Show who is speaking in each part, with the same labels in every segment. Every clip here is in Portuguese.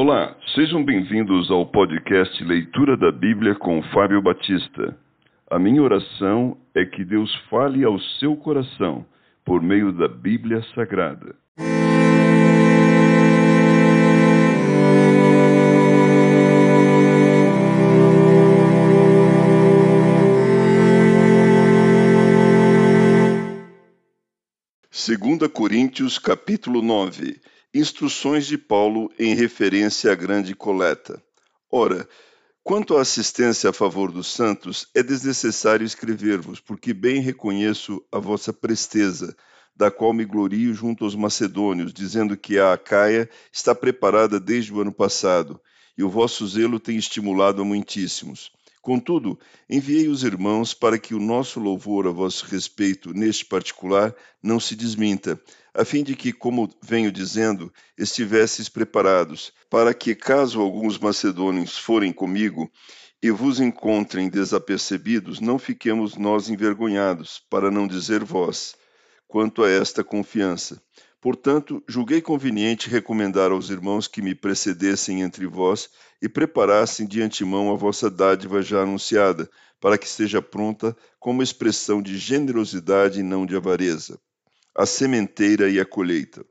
Speaker 1: Olá, sejam bem-vindos ao podcast Leitura da Bíblia com Fábio Batista. A minha oração é que Deus fale ao seu coração por meio da Bíblia Sagrada. Segunda Coríntios capítulo 9 Instruções de Paulo em referência à grande coleta. Ora, quanto à assistência a favor dos santos, é desnecessário escrever-vos, porque bem reconheço a vossa presteza, da qual me glorio junto aos macedônios, dizendo que a Acaia está preparada desde o ano passado, e o vosso zelo tem estimulado a muitíssimos. Contudo, enviei os irmãos para que o nosso louvor a vosso respeito, neste particular, não se desminta, a fim de que, como venho dizendo, estivesseis preparados, para que, caso alguns macedônios forem comigo e vos encontrem desapercebidos, não fiquemos nós envergonhados, para não dizer vós, quanto a esta confiança. Portanto, julguei conveniente recomendar aos irmãos que me precedessem entre vós e preparassem de antemão a vossa dádiva já anunciada, para que esteja pronta como expressão de generosidade e não de avareza, a sementeira e a colheita.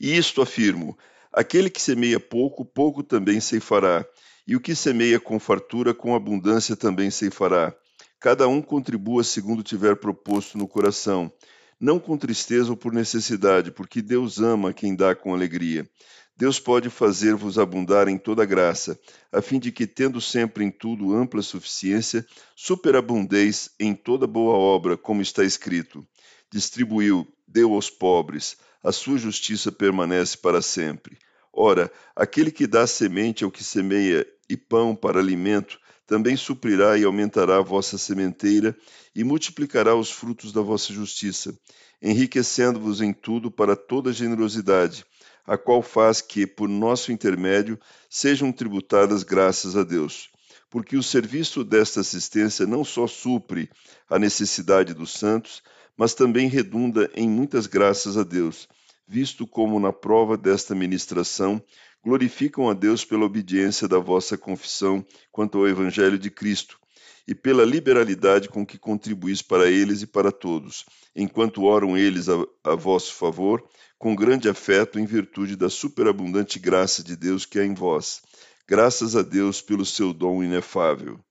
Speaker 1: E isto afirmo: aquele que semeia pouco, pouco também ceifará, e o que semeia com fartura, com abundância também ceifará. Cada um contribua segundo tiver proposto no coração não com tristeza ou por necessidade, porque Deus ama quem dá com alegria. Deus pode fazer-vos abundar em toda graça, a fim de que, tendo sempre em tudo ampla suficiência, superabundeis em toda boa obra, como está escrito: Distribuiu, deu aos pobres, a sua justiça permanece para sempre. Ora, aquele que dá semente ao que semeia e pão para alimento, também suprirá e aumentará a vossa sementeira e multiplicará os frutos da vossa justiça, enriquecendo-vos em tudo para toda generosidade, a qual faz que, por nosso intermédio, sejam tributadas graças a Deus. Porque o serviço desta assistência não só supre a necessidade dos santos, mas também redunda em muitas graças a Deus, visto como na prova desta ministração glorificam a Deus pela obediência da vossa confissão quanto ao Evangelho de Cristo e pela liberalidade com que contribuís para eles e para todos, enquanto oram eles a, a vosso favor, com grande afeto em virtude da superabundante graça de Deus que há em vós. Graças a Deus pelo seu dom inefável.